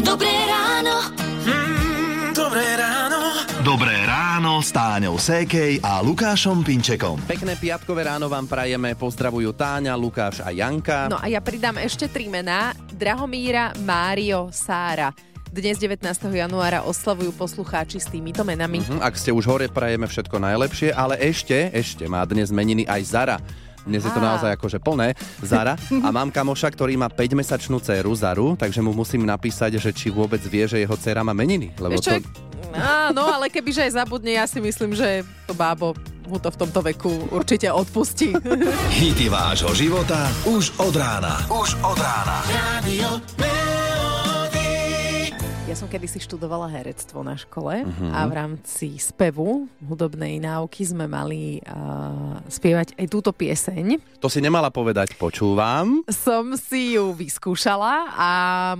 Dobré ráno. Mm, dobré ráno. Dobré ráno s Táňou Sékej a Lukášom Pinčekom. Pekné piatkové ráno vám prajeme, pozdravujú Táňa, Lukáš a Janka. No a ja pridám ešte tri mená. Drahomíra, Mário, Sára. Dnes 19. januára oslavujú poslucháči s týmito menami. Hm, Ak ste už hore, prajeme všetko najlepšie, ale ešte, ešte má dnes meniny aj Zara. Dnes je to naozaj akože plné, Zara. A mám kamoša, ktorý má 5-mesačnú dceru Zaru, takže mu musím napísať, že či vôbec vie, že jeho dcera má meniny. Lebo to... Áno, ale kebyže aj zabudne, ja si myslím, že to bábo mu to v tomto veku určite odpustí. Hity vášho života už od rána. Už od rána. Radio Ja som kedysi študovala herectvo na škole a v rámci spevu hudobnej náuky sme mali uh, spievať aj túto pieseň. to si nemala povedať, počúvam. Som si ju vyskúšala a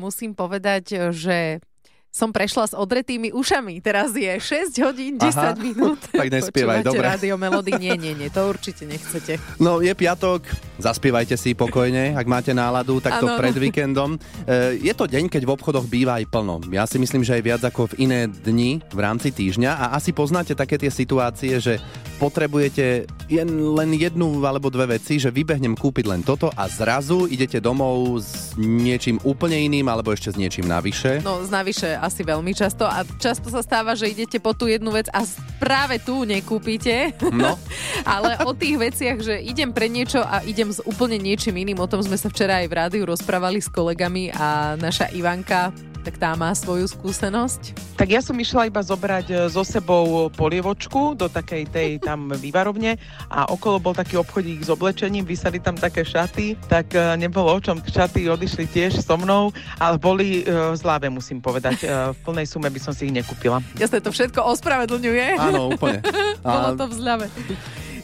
musím povedať, že som prešla s odretými ušami. Teraz je 6 hodín 10 Aha. minút. Tak nespievaj, dobre. rádio Melody? Nie, nie, nie, to určite nechcete. No, je piatok, zaspievajte si pokojne, ak máte náladu, takto Áno, pred áno. víkendom. E, je to deň, keď v obchodoch býva aj plno. Ja si myslím, že aj viac ako v iné dni v rámci týždňa a asi poznáte také tie situácie, že potrebujete jen, len jednu alebo dve veci, že vybehnem kúpiť len toto a zrazu idete domov s niečím úplne iným alebo ešte s niečím navyše. No, z navyše asi veľmi často a často sa stáva, že idete po tú jednu vec a práve tu nekúpite. No. Ale o tých veciach, že idem pre niečo a idem s úplne niečím iným, o tom sme sa včera aj v rádiu rozprávali s kolegami a naša Ivanka, tak tá má svoju skúsenosť. Tak ja som išla iba zobrať e, so sebou polievočku do takej tej tam vývarovne a okolo bol taký obchodík s oblečením, vysali tam také šaty, tak e, nebolo o čom, šaty odišli tiež so mnou, ale boli e, zláve, musím povedať. E, V plnej sume by som si ich nekúpila. Jasné, to všetko ospravedlňuje. Áno, úplne. Bolo to v zľave.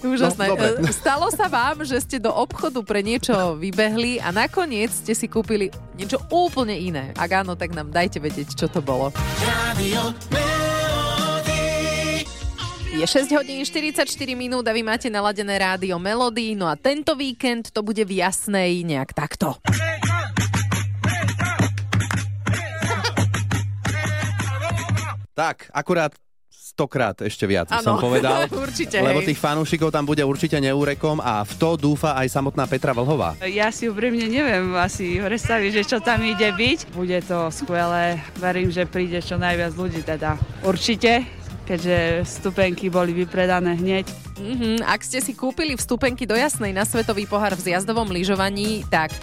Úžasné. No, dobre. E, Stalo sa vám, že ste do obchodu pre niečo vybehli a nakoniec ste si kúpili niečo úplne iné. Ak áno, tak nám dajte vedieť, čo to bolo. Radio Je 6 hodín 44 minút a vy máte naladené rádio Melody, no a tento víkend to bude v jasnej nejak takto. Tak, akurát stokrát ešte viac by som povedal. určite, Lebo hej. tých fanúšikov tam bude určite neúrekom a v to dúfa aj samotná Petra Vlhová. Ja si úprimne neviem asi predstaviť, že čo tam ide byť. Bude to skvelé, verím, že príde čo najviac ľudí teda. Určite, keďže stupenky boli vypredané hneď. Mhm, ak ste si kúpili vstupenky do Jasnej na Svetový pohár v zjazdovom lyžovaní, tak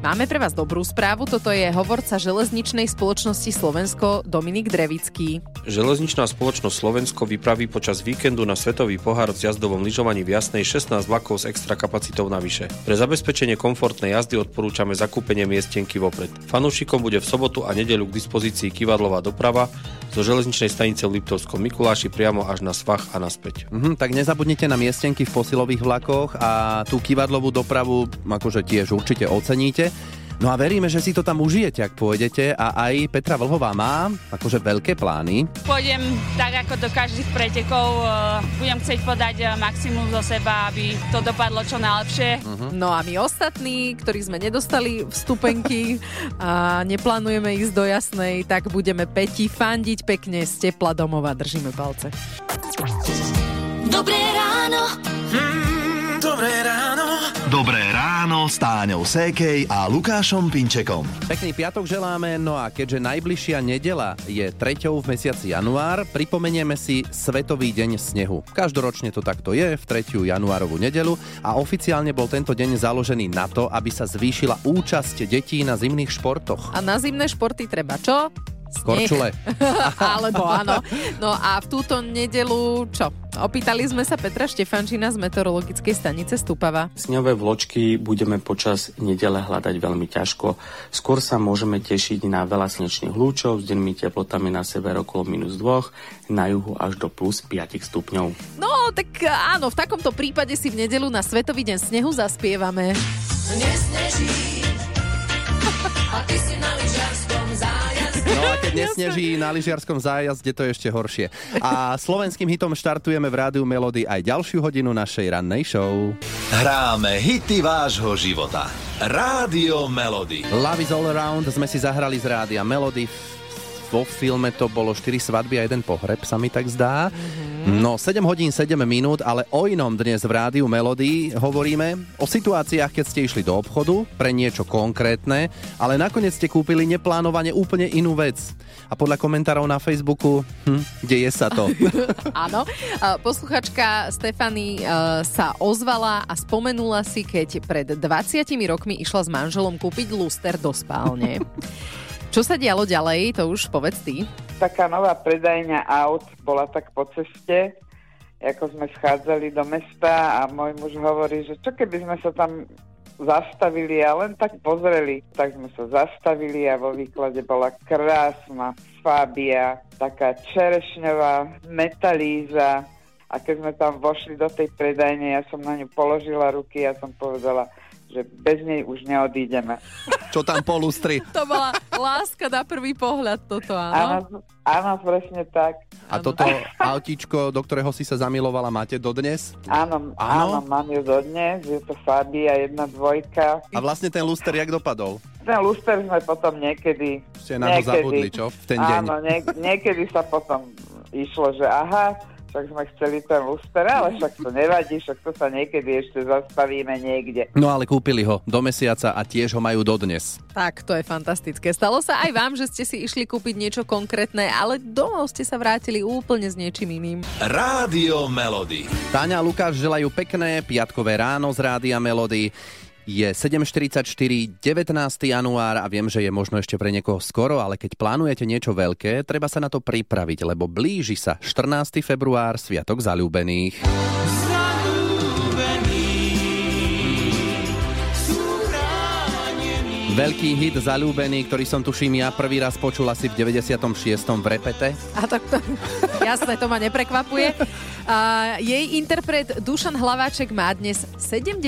máme pre vás dobrú správu. Toto je hovorca železničnej spoločnosti Slovensko Dominik Drevický. Železničná spoločnosť Slovensko vypraví počas víkendu na Svetový pohár v jazdovom lyžovaní v Jasnej 16 vlakov s extra kapacitou navyše. Pre zabezpečenie komfortnej jazdy odporúčame zakúpenie miestenky vopred. Fanúšikom bude v sobotu a nedeľu k dispozícii kivadlová doprava zo železničnej stanice v Liptovskom Mikuláši priamo až na svach a naspäť. Mhm, tak nezabudnite na miestenky v posilových vlakoch a tú kivadlovú dopravu akože tiež určite oceníte. No a veríme, že si to tam užijete, ak pôjdete a aj Petra Vlhová má akože veľké plány. Pôjdem tak ako do každých pretekov, eh, budem chcieť podať eh, maximum zo seba, aby to dopadlo čo najlepšie. No a my ostatní, ktorí sme nedostali vstupenky a neplánujeme ísť do Jasnej, tak budeme Peti fandiť pekne z tepla domova. Držíme palce. Dobré ráno. mm, Dobré ráno. Dobré ráno s Táňou Sékej a Lukášom Pinčekom. Pekný piatok želáme, no a keďže najbližšia nedela je treťou v mesiaci január, pripomenieme si Svetový deň snehu. Každoročne to takto je, v 3. januárovú nedelu a oficiálne bol tento deň založený na to, aby sa zvýšila účasť detí na zimných športoch. A na zimné športy treba čo? Sneh. Korčule. Alebo áno. No a v túto nedelu čo? Opýtali sme sa Petra Štefančina z meteorologickej stanice Stupava. Sňové vločky budeme počas nedele hľadať veľmi ťažko. Skôr sa môžeme tešiť na veľa slnečných lúčov s dennými teplotami na sever okolo minus 2, na juhu až do plus 5 stupňov. No, tak áno, v takomto prípade si v nedelu na Svetový deň snehu zaspievame. No keď nesneží na lyžiarskom zájazde, to je ešte horšie. A slovenským hitom štartujeme v rádiu Melody aj ďalšiu hodinu našej rannej show. Hráme hity vášho života. Rádio Melody. Love is all around sme si zahrali z rádia Melody. Vo filme to bolo 4 svadby a jeden pohreb, sa mi tak zdá. No, 7 hodín 7 minút, ale o inom dnes v rádiu Melody hovoríme. O situáciách, keď ste išli do obchodu pre niečo konkrétne, ale nakoniec ste kúpili neplánovane úplne inú vec. A podľa komentárov na Facebooku, hm, deje sa to. Áno. Posluchačka Stefany e, sa ozvala a spomenula si, keď pred 20 rokmi išla s manželom kúpiť luster do spálne. Čo sa dialo ďalej, to už povedz ty. taká nová predajňa aut bola tak po ceste, ako sme schádzali do mesta a môj muž hovorí, že čo keby sme sa tam zastavili a len tak pozreli. Tak sme sa zastavili a vo výklade bola krásna Fabia, taká čerešňová metalíza a keď sme tam vošli do tej predajne, ja som na ňu položila ruky a som povedala, že bez nej už neodídeme. Čo tam po lustri. To bola láska na prvý pohľad, toto áno. Áno, áno, presne tak. A toto autíčko, do ktorého si sa zamilovala, máte dodnes? Áno, Áno? áno, mám ju dodnes, je to Fabia jedna dvojka. A vlastne ten luster jak dopadol? Ten luster sme potom niekedy... Ste na to zabudli, čo? V ten deň. Áno, nie, niekedy sa potom išlo, že aha, však sme chceli ten luster, ale však to nevadí, však to sa niekedy ešte zastavíme niekde. No ale kúpili ho do mesiaca a tiež ho majú dodnes. Tak, to je fantastické. Stalo sa aj vám, že ste si išli kúpiť niečo konkrétne, ale domov ste sa vrátili úplne s niečím iným. Rádio Melody. Táňa a Lukáš želajú pekné piatkové ráno z Rádia Melody. Je 7.44, 19. január a viem, že je možno ešte pre niekoho skoro, ale keď plánujete niečo veľké, treba sa na to pripraviť, lebo blíži sa 14. február, Sviatok zalúbených. Veľký hit zalúbený, ktorý som tuším ja prvý raz počul asi v 96. v repete. A tak to, jasné, to ma neprekvapuje. A jej interpret Dušan Hlaváček má dnes 70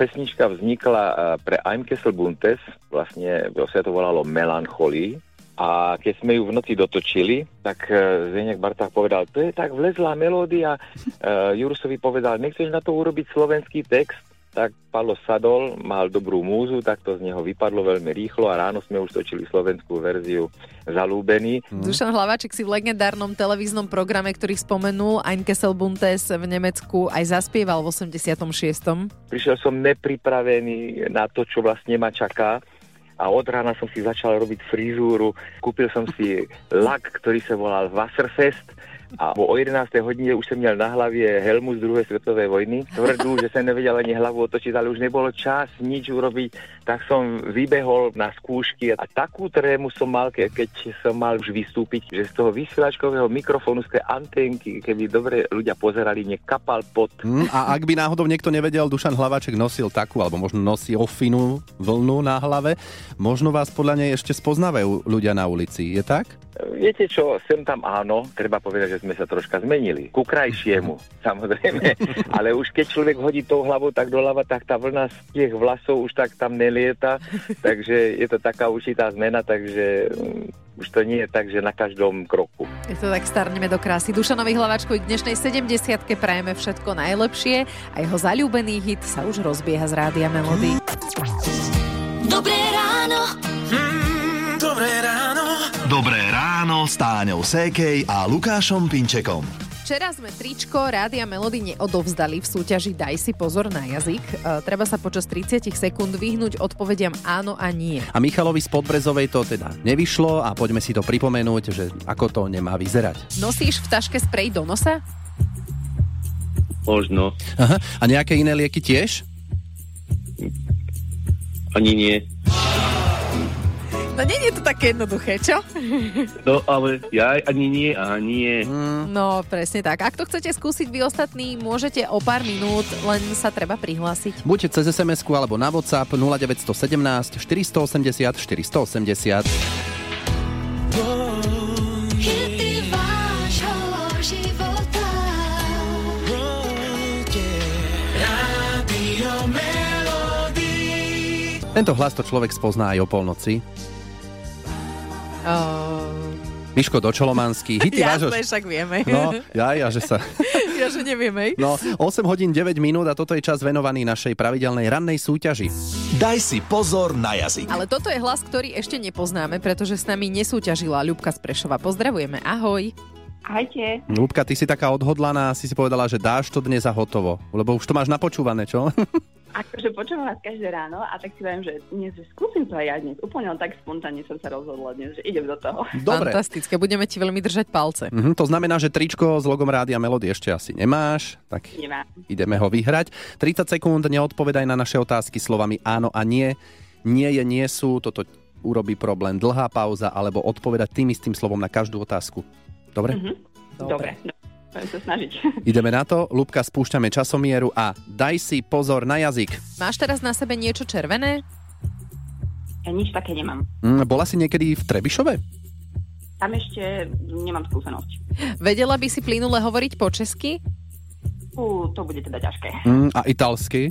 Pesnička vznikla eh, pre Eimkessel Buntes, vlastne sa to volalo Melancholy. A keď sme ju v noci dotočili, tak eh, Zeniak Barták povedal, to je tak vlezlá melódia. Uh, Jurusovi povedal, nechceš na to urobiť slovenský text? Tak Palo sadol, mal dobrú múzu, tak to z neho vypadlo veľmi rýchlo a ráno sme už točili slovenskú verziu Zalúbený. Dušan Hlaváček si v legendárnom televíznom programe, ktorý spomenul, Ein Kessel Buntes v Nemecku, aj zaspieval v 86. Prišiel som nepripravený na to, čo vlastne ma čaká a od rána som si začal robiť frizúru. Kúpil som si lak, ktorý sa volal Wasserfest a o 11. hodine už som měl na hlavě helmu z druhé světové vojny. Tvrdú, že som nevedel ani hlavu otočiť, ale už nebolo čas nič urobiť, tak som vybehol na skúšky a takú trému som mal, ke- keď som mal už vystúpiť, že z toho vysielačkového mikrofónu, z tej antenky, keby dobre ľudia pozerali, mne kapal pot. Hm, a ak by náhodou niekto nevedel, Dušan Hlaváček nosil takú, alebo možno nosí ofinu vlnu na hlave, možno vás podľa nej ešte spoznávajú ľudia na ulici, je tak? Viete čo, sem tam áno, treba povedať, že sme sa troška zmenili. Ku krajšiemu, samozrejme. Ale už keď človek hodí tou hlavou tak doľava, tak tá vlna z tých vlasov už tak tam nelieta. Takže je to taká určitá zmena, takže mm, už to nie je tak, že na každom kroku. Je to tak, starneme do krásy. Dušanovi Hlaváčkovi k dnešnej 70 prajeme všetko najlepšie a jeho zalúbený hit sa už rozbieha z Rádia Melody. Dobré ráno. Mm, dobré ráno. Dobré ráno s Táňou Sékej a Lukášom Pinčekom. Včera sme tričko Rádia Melody neodovzdali v súťaži Daj si pozor na jazyk. E, treba sa počas 30 sekúnd vyhnúť odpovediam áno a nie. A Michalovi z Podbrezovej to teda nevyšlo a poďme si to pripomenúť, že ako to nemá vyzerať. Nosíš v taške sprej do nosa? Možno. Aha. A nejaké iné lieky tiež? Ani nie. No nie je to také jednoduché, čo? No ale ja ani nie a nie. No, presne tak. Ak to chcete skúsiť vy ostatní, môžete o pár minút, len sa treba prihlásiť. Buď cez sms alebo na WhatsApp 0917 480 480. Hity vášho života. Rádio Melody. Tento hlas to človek spozná aj o polnoci. Uh, Miško Dočolomanský, hity vášho... jasné, však vieme. No, ja, ja, že sa... ja, že nevieme. No, 8 hodín 9 minút a toto je čas venovaný našej pravidelnej rannej súťaži. Daj si pozor na jazyk. Ale toto je hlas, ktorý ešte nepoznáme, pretože s nami nesúťažila Ľubka z Prešova. Pozdravujeme, ahoj. Ahojte. Ľubka, ty si taká odhodlaná, si si povedala, že dáš to dnes a hotovo. Lebo už to máš napočúvané, čo? Akože počúvam vás každé ráno a tak si viem, že dnes že skúsim to aj ja dnes. Úplne tak spontánne som sa rozhodla dnes, že idem do toho. Dobre. Fantastické, budeme ti veľmi držať palce. Mhm, to znamená, že tričko s logom Rádia Melody ešte asi nemáš, tak Nemám. ideme ho vyhrať. 30 sekúnd, neodpovedaj na naše otázky slovami áno a nie. Nie je, nie sú, toto urobí problém. Dlhá pauza alebo odpovedať tým istým slovom na každú otázku. Dobre? Mhm. Dobre. Dobre. Budem sa snažiť. Ideme na to. Lubka, spúšťame časomieru a daj si pozor na jazyk. Máš teraz na sebe niečo červené? Ja nič také nemám. Mm, Bola si niekedy v Trebišove? Tam ešte nemám skúsenosť. Vedela by si plynule hovoriť po česky? Fú, to bude teda ťažké. Mm, a italsky?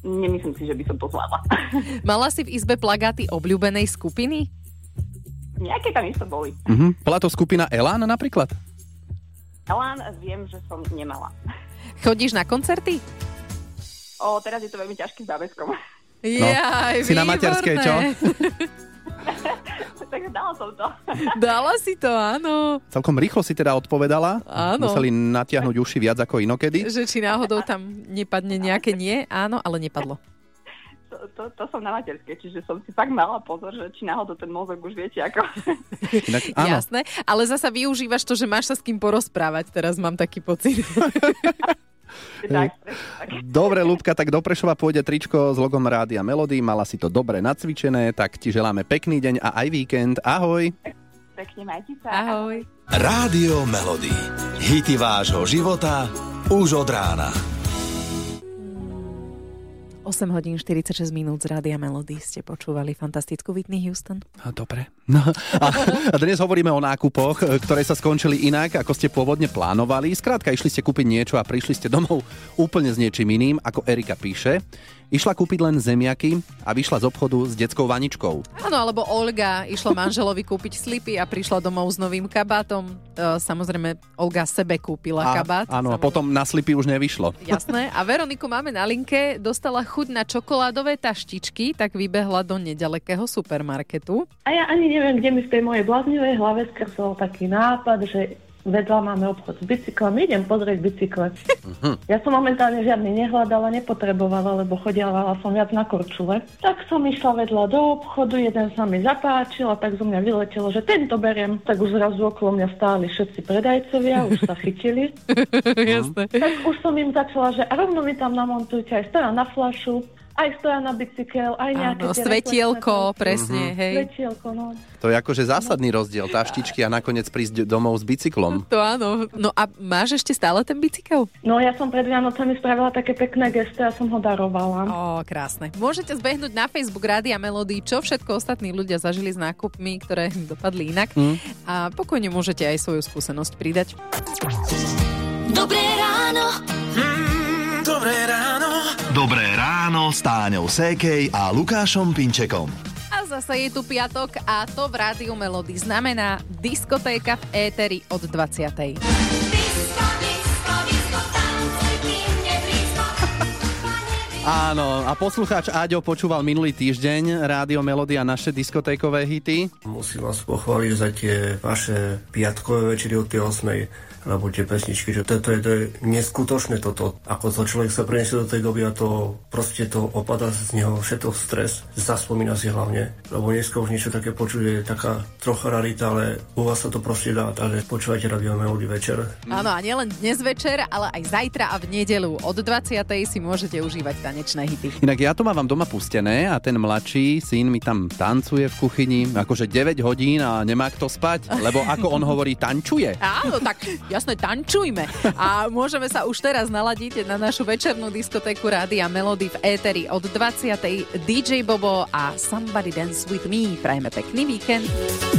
Nemyslím si, že by som to zvládla. Mala si v izbe plagáty obľúbenej skupiny? Nejaké tam isto boli. Mhm. Bola to skupina Elán napríklad? Elán viem, že som nemala. Chodíš na koncerty? O, teraz je to veľmi ťažký záväzkom. Jaj, si na materskej, čo? tak dala som to. Dala si to, áno. Celkom rýchlo si teda odpovedala. Áno. Museli natiahnuť uši viac ako inokedy. Že či náhodou tam nepadne nejaké nie? Áno, ale nepadlo. To, to, som na materskej, čiže som si fakt mala pozor, že či náhodou ten mozog už viete ako. Inak, áno. Jasné, ale zasa využívaš to, že máš sa s kým porozprávať. Teraz mám taký pocit. tak, Dobre, Lubka, tak do Prešova pôjde tričko s logom Rádia Melody. Mala si to dobre nacvičené, tak ti želáme pekný deň a aj víkend. Ahoj. Pekne majte sa. Ahoj. Rádio Melody. Hity vášho života už od rána. 8 hodín 46 minút z Rádia Melody ste počúvali fantastickú Whitney Houston. Dobre. No, a, a dnes hovoríme o nákupoch, ktoré sa skončili inak, ako ste pôvodne plánovali. Skrátka, išli ste kúpiť niečo a prišli ste domov úplne s niečím iným, ako Erika píše. Išla kúpiť len zemiaky a vyšla z obchodu s detskou vaničkou. Áno, alebo Olga išla manželovi kúpiť slipy a prišla domov s novým kabátom. E, Samozrejme, Olga sebe kúpila A, kabát. áno, a potom na slipy už nevyšlo. Jasné. A Veroniku máme na linke. Dostala chuť na čokoládové taštičky, tak vybehla do nedalekého supermarketu. A ja ani neviem, kde mi v tej mojej bláznivej hlave skrsol taký nápad, že vedľa máme obchod s bicyklom, idem pozrieť bicykle. Ja som momentálne žiadny nehľadala, nepotrebovala, lebo chodievala som viac na korčule. Tak som išla vedľa do obchodu, jeden sa mi zapáčil a tak zo mňa vyletelo, že tento beriem. Tak už zrazu okolo mňa stáli všetci predajcovia, už sa chytili. Jasné. Tak už som im začala, že a rovno mi tam namontujte aj stoja na flašu, aj stoja na bicykel, aj nejaké... Áno, tie svetielko, reklamné presne, Mhm. hej. Svetielko, no. To je akože zásadný rozdiel, taštičky a nakoniec prísť domov s bicyklom. To áno. No a máš ešte stále ten bicykel? No ja som pred Vianocami spravila také pekné gesty a som ho darovala. Ó, krásne. Môžete zbehnúť na Facebook Rádia Melody, čo všetko ostatní ľudia zažili s nákupmi, ktoré dopadli inak. Mm. A pokojne môžete aj svoju skúsenosť pridať. Dobré ráno. Mm, dobré ráno. Dobré ráno s Táňou Sékej a Lukášom Pinčekom. A zase je tu piatok a to v Rádiu Melody znamená diskotéka v éteri od 20. Áno, a poslucháč Áďo počúval minulý týždeň Rádio Melody a naše diskotékové hity. Musím vás pochváliť za tie vaše piatkové večery od tej 8 lebo tie pesničky, že toto je, to je neskutočné toto. Ako to človek sa preniesie do tej doby a to proste to opada z neho všetko stres. Zaspomína si hlavne, lebo dneska už niečo také počuť je taká trocha rarita, ale u vás sa to proste dá, takže počúvajte Radio Melody večer. Áno, a nielen dnes večer, ale aj zajtra a v nedelu od 20. si môžete užívať tanečné hity. Inak ja to mám doma pustené a ten mladší syn mi tam tancuje v kuchyni, akože 9 hodín a nemá kto spať, lebo ako on hovorí, tančuje. Áno, tak jasné, tančujme. A môžeme sa už teraz naladiť na našu večernú diskotéku Rádia Melody v éteri od 20. DJ Bobo a Somebody Dance With Me. Prajeme pekný víkend.